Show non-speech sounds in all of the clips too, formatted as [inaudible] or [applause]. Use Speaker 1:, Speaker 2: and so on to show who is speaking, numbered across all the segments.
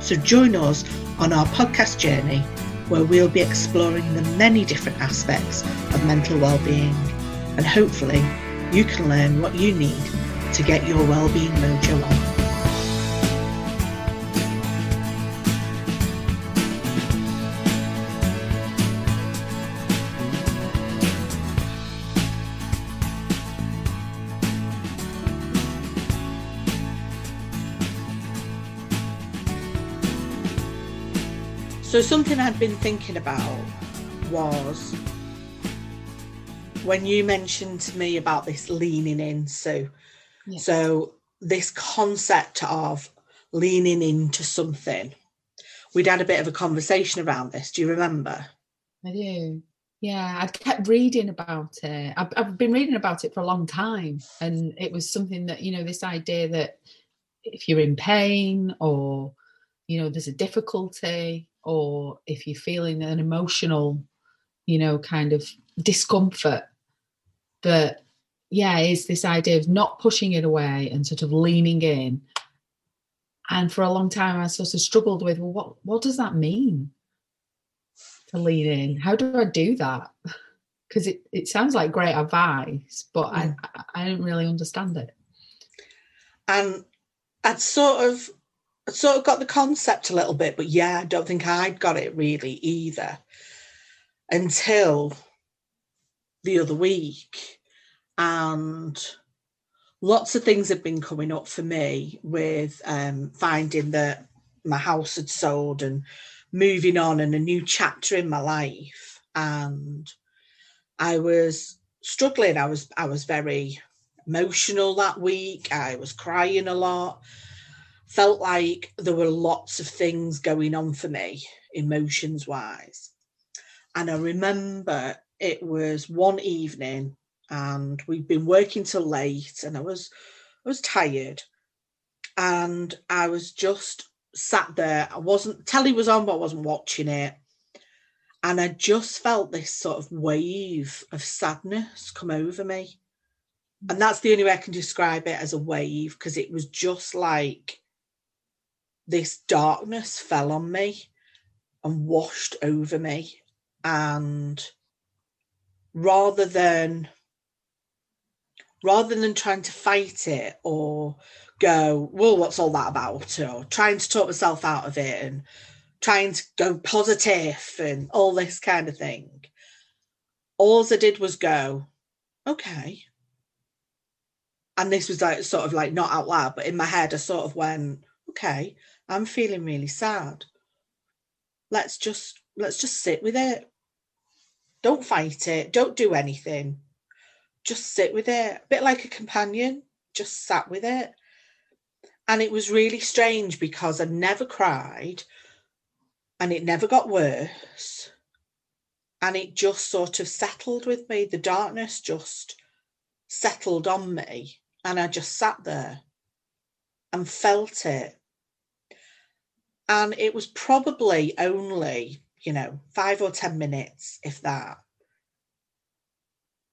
Speaker 1: So join us on our podcast journey where we'll be exploring the many different aspects of mental well-being and hopefully you can learn what you need to get your well-being mojo on. So, something I'd been thinking about was when you mentioned to me about this leaning in. So, yes. so this concept of leaning into something, we'd had a bit of a conversation around this. Do you remember?
Speaker 2: I do. Yeah, I'd kept reading about it. I've, I've been reading about it for a long time, and it was something that you know this idea that if you're in pain or you know there's a difficulty or if you're feeling an emotional, you know, kind of discomfort, But yeah, is this idea of not pushing it away and sort of leaning in. And for a long time, I sort of struggled with, well, what what does that mean to lean in? How do I do that? [laughs] Because it, it sounds like great advice, but I, mm. I don't really understand it.
Speaker 1: And I'd sort of sort of got the concept a little bit, but yeah, I don't think I'd got it really either until the other week. And lots of things have been coming up for me with um, finding that my house had sold and moving on and a new chapter in my life. And I was struggling. I was I was very emotional that week. I was crying a lot felt like there were lots of things going on for me emotions wise and i remember it was one evening and we'd been working till late and i was i was tired. And i was just sat there. I wasn't telly was on but i wasn't watching it. And i just felt this sort of wave of sadness come over me. And mm. that's the only way i can describe it as a wave because it was just like this darkness fell on me and washed over me. And rather than rather than trying to fight it or go, well, what's all that about? Or trying to talk myself out of it and trying to go positive and all this kind of thing. All I did was go, okay. And this was like sort of like not out loud, but in my head, I sort of went, okay, I'm feeling really sad. Let's just let's just sit with it. Don't fight it. Don't do anything. Just sit with it. A bit like a companion. Just sat with it. And it was really strange because I never cried and it never got worse. And it just sort of settled with me. The darkness just settled on me. And I just sat there and felt it and it was probably only, you know, five or 10 minutes, if that.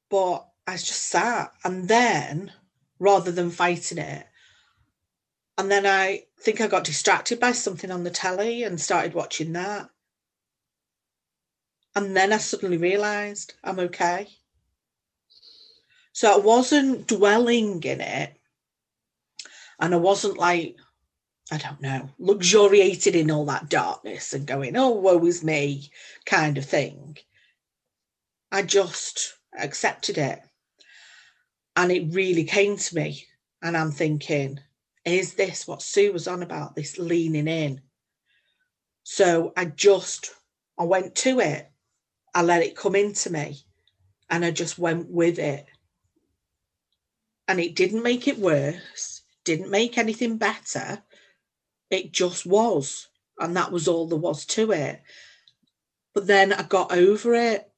Speaker 1: But I just sat. And then, rather than fighting it, and then I think I got distracted by something on the telly and started watching that. And then I suddenly realized I'm okay. So I wasn't dwelling in it. And I wasn't like I don't know, luxuriated in all that darkness and going, oh, woe is me kind of thing. I just accepted it. And it really came to me. And I'm thinking, is this what Sue was on about? This leaning in. So I just, I went to it. I let it come into me and I just went with it. And it didn't make it worse, didn't make anything better it just was. and that was all there was to it. But then I got over it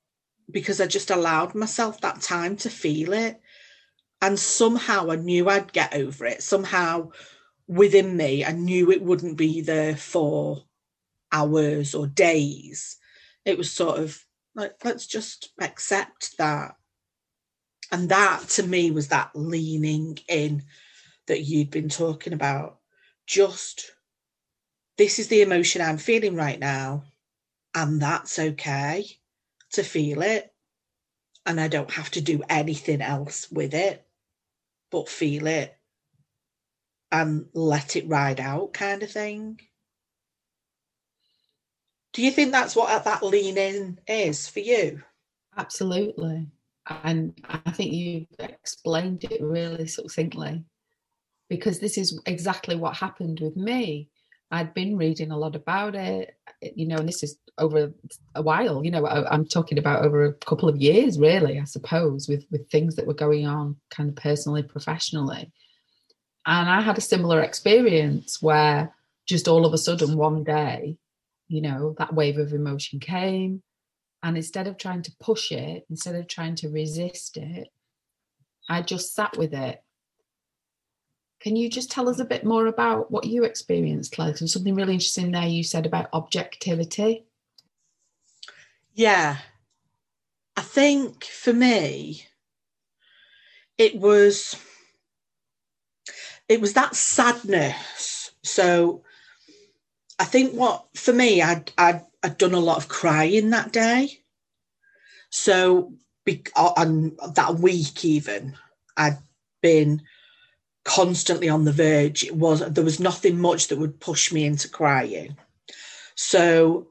Speaker 1: because I just allowed myself that time to feel it. And somehow I knew I'd get over it. Somehow within me, I knew it wouldn't be there for hours or days. It was sort of like, let's just accept that. And that to me was that leaning in that you'd been talking about. Just this is the emotion I'm feeling right now, and that's okay to feel it. And I don't have to do anything else with it but feel it and let it ride out, kind of thing. Do you think that's what that lean in is for you?
Speaker 2: Absolutely. And I think you've explained it really succinctly because this is exactly what happened with me. I'd been reading a lot about it, eh, you know, and this is over a while, you know, I, am talking about over a couple of years, really, I suppose, with, with things that were going on kind of personally, professionally. And I had a similar experience where just all of a sudden one day, you know, that wave of emotion came. And instead of trying to push it, instead of trying to resist it, I just sat with it can you just tell us a bit more about what you experienced, Claire? There's something really interesting there you said about objectivity.
Speaker 1: Yeah. I think for me, it was it was that sadness. So I think what for me, I'd I'd, I'd done a lot of crying that day. So on that week even, I'd been constantly on the verge. It was there was nothing much that would push me into crying. So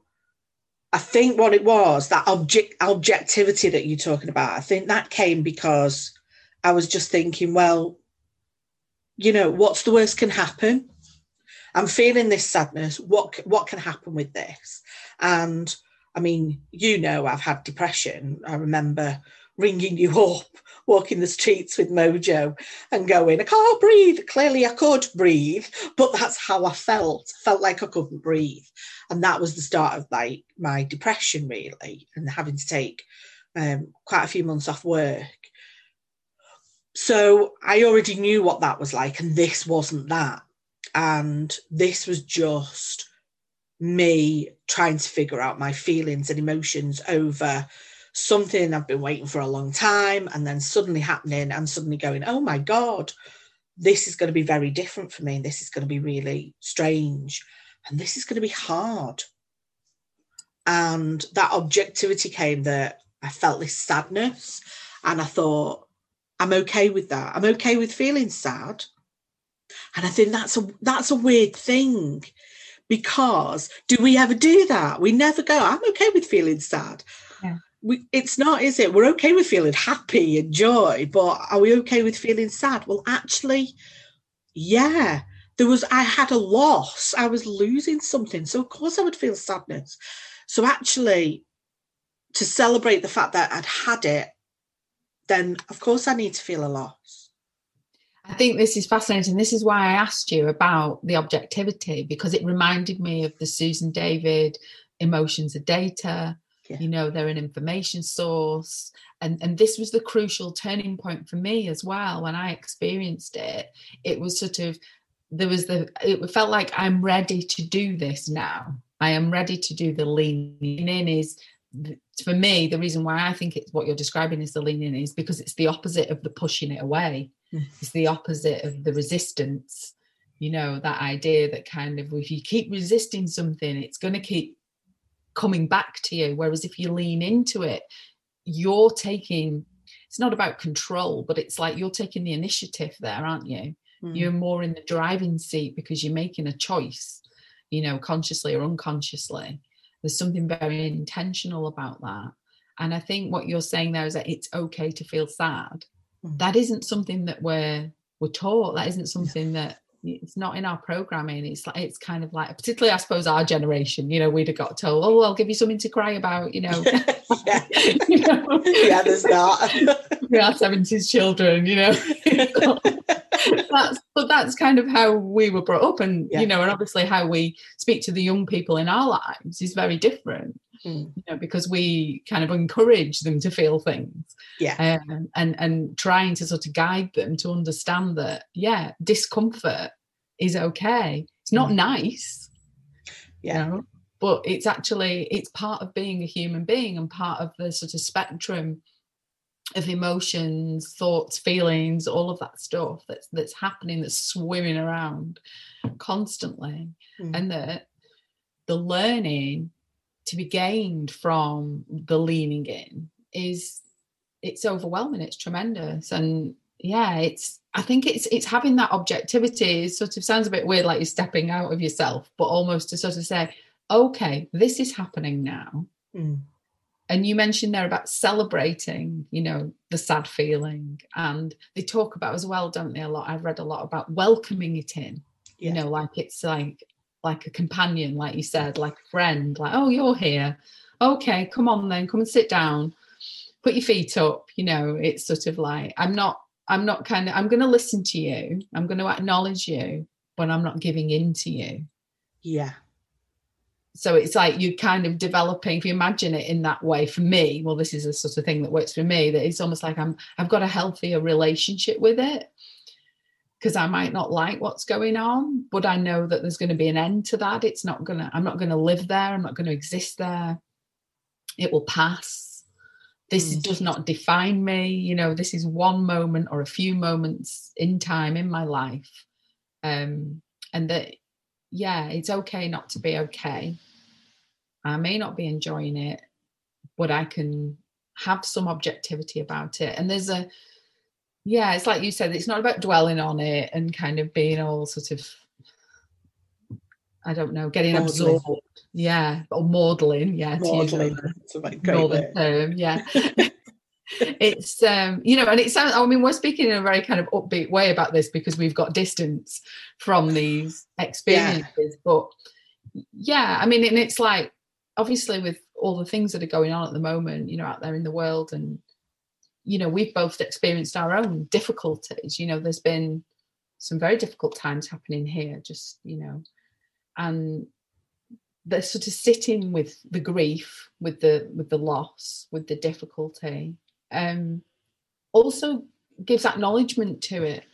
Speaker 1: I think what it was that object objectivity that you're talking about. I think that came because I was just thinking, well, you know, what's the worst can happen? I'm feeling this sadness. What what can happen with this? And I mean, you know, I've had depression. I remember ringing you up walking the streets with Mojo and going, I can't breathe. Clearly, I could breathe, but that's how I felt. Felt like I couldn't breathe, and that was the start of my my depression, really, and having to take um, quite a few months off work. So I already knew what that was like, and this wasn't that. And this was just me trying to figure out my feelings and emotions over something I've been waiting for a long time and then suddenly happening and suddenly going, oh my God, this is going to be very different for me. This is going to be really strange. And this is going to be hard. And that objectivity came that I felt this sadness. And I thought, I'm okay with that. I'm okay with feeling sad. And I think that's a that's a weird thing because do we ever do that? We never go, I'm okay with feeling sad we, it's not, is it? We're okay with feeling happy and joy, but are we okay with feeling sad? Well, actually, yeah. There was, I had a loss. I was losing something. So, of course, I would feel sadness. So, actually, to celebrate the fact that I'd had it, then of course I need to feel a loss.
Speaker 2: I think this is fascinating. This is why I asked you about the objectivity because it reminded me of the Susan David emotions are data yeah. you know they're an information source and and this was the crucial turning point for me as well when i experienced it it was sort of there was the it felt like i'm ready to do this now i am ready to do the leaning in is for me the reason why i think it's what you're describing is the leaning in is because it's the opposite of the pushing it away mm. it's the opposite of the resistance you know that idea that kind of if you keep resisting something it's going to keep coming back to you. Whereas if you lean into it, you're taking, it's not about control, but it's like you're taking the initiative there, aren't you? Mm. You're more in the driving seat because you're making a choice, you know, consciously or unconsciously. There's something very intentional about that. And I think what you're saying there is that it's okay to feel sad. Mm. That isn't something that we're we're taught. That isn't something that it's not in our programming it's like it's kind of like particularly i suppose our generation you know we'd have got told oh i'll give you something to cry about you know [laughs]
Speaker 1: yeah. [laughs] you know? yeah there's not [laughs]
Speaker 2: we are 70s children you know that's but that's kind of how we were brought up and
Speaker 1: Yeah.
Speaker 2: you know and obviously how we speak to the young people in our lives is very different
Speaker 1: Mm.
Speaker 2: you know because we kind of encourage them to feel things
Speaker 1: Yeah.
Speaker 2: um, and and trying to sort of guide them to understand that yeah discomfort is okay it's not
Speaker 1: Mm.
Speaker 2: nice
Speaker 1: Yeah.
Speaker 2: you know but it's actually it's part of being a human being and part of the sort of spectrum of emotions thoughts feelings all of that stuff that's that's happening that's swimming around constantly
Speaker 1: Mm.
Speaker 2: and that the learning to be gained from the leaning in is it's overwhelming it's tremendous and yeah it's i think it's it's having that objectivity it sort of sounds a bit weird like you're stepping out of yourself but almost to sort of say okay this is happening now
Speaker 1: Mm.
Speaker 2: and you mentioned there about celebrating you know the sad feeling and they talk about as well don't they a lot i've read a lot about welcoming it in
Speaker 1: Yeah.
Speaker 2: you know like it's like like a companion like you said like a friend like oh you're here. Okay come on then come and sit down. Put your feet up you know it's sort of like i'm not i'm not kind of i'm going to listen to you. I'm going to acknowledge you but i'm not giving in to you.
Speaker 1: Yeah.
Speaker 2: so it's like you're kind of developing if you imagine it in that way for me well this is a sort of thing that works for me that it's almost like i'm i've got a healthier relationship with it because i might not like what's going on but i know that there's going to be an end to that. It's not going to i'm not going to live there i'm not going to exist there. It will pass. This
Speaker 1: Mm.
Speaker 2: does not define me you know this is one moment or a few moments in time in my life. Um and that yeah it's okay not to be okay. I may not be enjoying it, but I can have some objectivity about it. And there's a, yeah, it's like you said, it's not about dwelling on it and kind of being all sort of, I don't know, getting
Speaker 1: Maudlin.
Speaker 2: absorbed. Yeah, or maudling. Yeah, to use
Speaker 1: It's a
Speaker 2: northern term. Yeah. [laughs] [laughs] it's um you know and it sounds i mean we're speaking in a very kind of upbeat way about this because we've got distance from these experiences but yeah i mean and it's like obviously with all the things that are going on at the moment you know out there in the world and you know we've both experienced our own difficulties you know there's been some very difficult times happening here just you know and the sort of sitting with the grief with the with the loss with the difficulty um also gives acknowledgement to it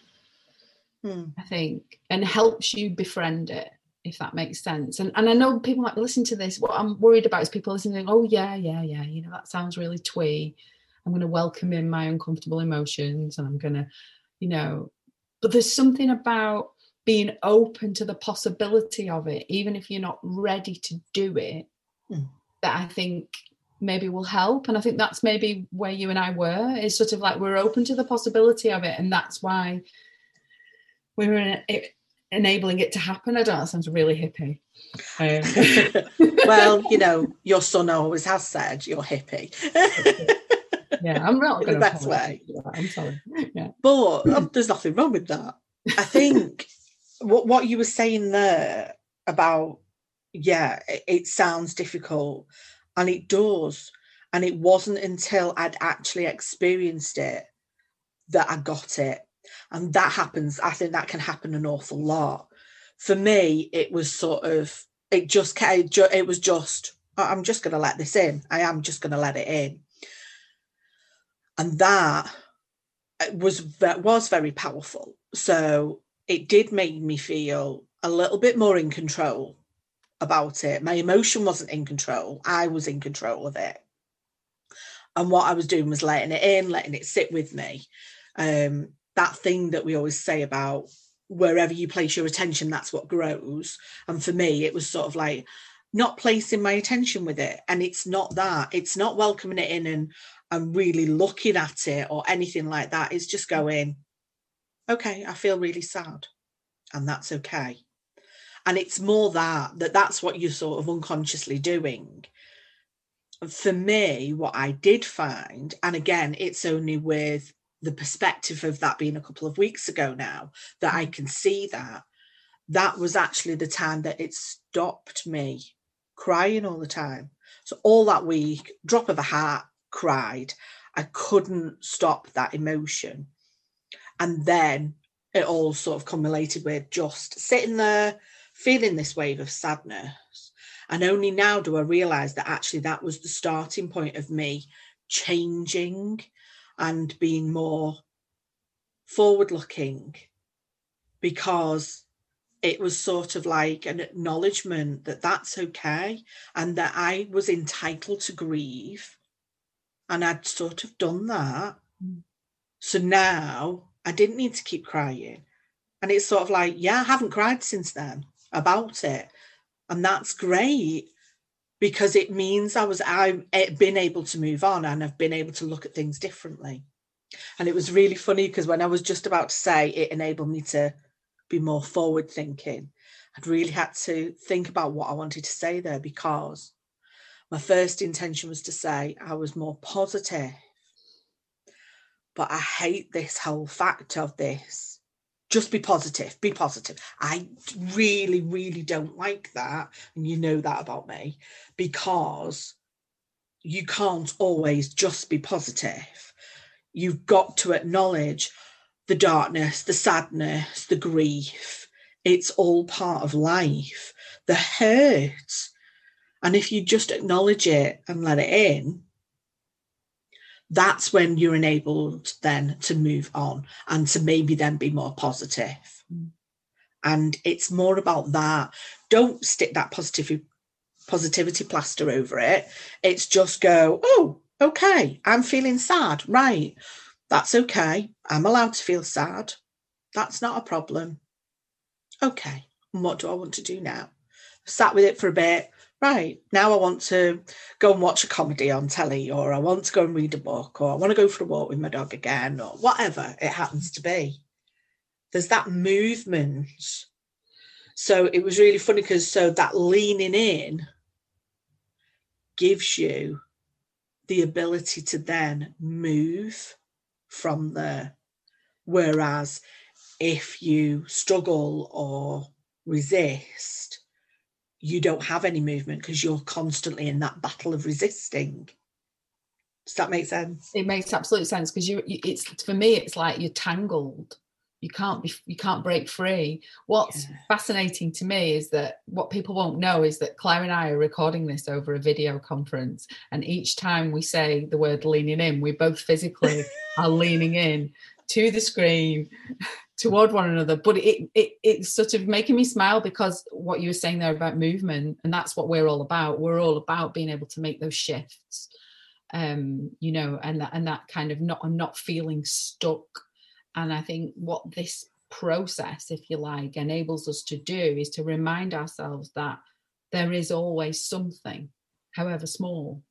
Speaker 1: Hmm.
Speaker 2: I think, and helps you befriend it, if that makes sense. And and I know people might listen to this. What I'm worried about is people listening, oh yeah, yeah, yeah, you know, that sounds really twee. I'm gonna welcome in my uncomfortable emotions and I'm gonna, you know, but there's something about being open to the possibility of it, even if you're not ready to do it,
Speaker 1: Hmm.
Speaker 2: that I think maybe will help. And I think that's maybe where you and I were, is sort of like we're open to the possibility of it. And that's why we were en- it, enabling it to happen. I don't know, that sounds really hippie. Um, [laughs]
Speaker 1: well, [laughs] you know, your son always has said you're hippie. [laughs]
Speaker 2: yeah, I'm not
Speaker 1: In the
Speaker 2: going to
Speaker 1: best way.
Speaker 2: I'm sorry. Yeah.
Speaker 1: but um, there's nothing wrong with that. I think [laughs] what what you were saying there about yeah, it, it sounds difficult, and it does. And it wasn't until I'd actually experienced it that I got it, and that happens. I think that can happen an awful lot. For me, it was sort of it just it was just I'm just going to let this in. I am just going to let it in, and that was ve- was very powerful. So it did make me feel a little bit more in control about it. My emotion wasn't in control. I was in control of it. And what I was doing was letting it in, letting it sit with me. Um, that thing that we always say about wherever you place your attention, that's what grows. And for me, it was sort of like not placing my attention with it. And it's not that. It's not welcoming it in and and really looking at it or anything like that. It's just mm. going, okay, I feel really sad. And that's okay. And it's more that that that's what you're sort of unconsciously doing. For me, what I did find, and again, it's only with the perspective of that being a couple of weeks ago now that I mm. can see that that was actually the time that it stopped me crying all the time. So all that week, drop of a hat, cried. I couldn't stop that emotion. And then it all sort of cumulated with just sitting there feeling this wave of sadness. And only now do I realize that actually that was the starting point of me changing and being more forward looking because it was sort of like an acknowledgement that that's okay and that I was entitled to grieve. And I'd sort of done that. Mm. So now I didn't need to keep crying. And it's sort of like, yeah, I haven't cried since then about it. And that's great because it means I was I've eh, been able to move on and I've been able to look at things differently. And it was really funny because when I was just about to say it enabled me to be more forward thinking, I'd really had to think about what I wanted to say there because my first intention was to say I was more positive. But I hate this whole fact of this. Just be positive, be positive. I really, really don't like that. And you know that about me because you can't always just be positive you've got to acknowledge the darkness, the sadness, the grief. It's all part of life, the hurt. And if you just acknowledge it and let it in, that's when you're enabled then to move on and to maybe then be more positive. Mm. And it's more about that. Don't stick that positivity positivity plaster over it. It's just go, oh, Okay, I'm feeling sad. Right. That's okay. I'm allowed to feel sad. That's not a problem. Okay. And what do I want to do now? Sat with it for a bit. Right. Now I want to go and watch a comedy on telly, or I want to go and read a book, or I want to go for a walk with my dog again, or whatever it happens to be. There's that movement. So it was really funny because so that leaning in gives you the ability to then move from there. Whereas if you struggle or resist, you don't have any movement because you're constantly in that battle of resisting. Does that make sense?
Speaker 2: It makes absolute sense because you, it's for me, it's like you're tangled you can't be you can't break free what's yeah. fascinating to me is that what people won't know is that claire and i are recording this over a video conference and each time we say the word leaning in we both physically [laughs] are leaning in to the screen toward one another but it, it it's sort of making me smile because what you were saying there about movement and that's what we're all about we're all about being able to make those shifts um you know and that and that kind of not not feeling stuck and I think what this process, if you like, enables us to do is to remind ourselves that there is always something, however small.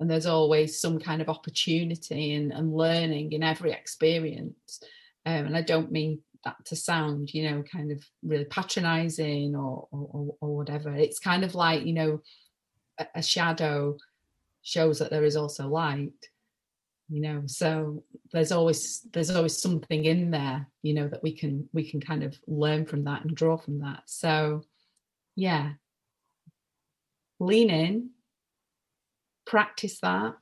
Speaker 2: And there's always some kind of opportunity and, and learning in every experience. Um, and I don't mean that to sound, you know, kind of really patronizing or, or, or whatever. It's kind of like, you know, a, a shadow shows that there is also light you know? So there's always there's always something in there you know that we can we can kind of learn from that and draw from that. So yeah. Lean in. Practice that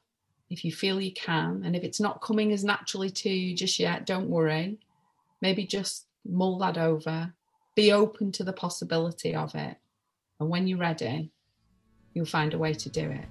Speaker 2: if you feel you can and if it's not coming as naturally to you just yet don't worry. Maybe just mull that over. Be open to the possibility of it. And when you're ready you'll find a way to do it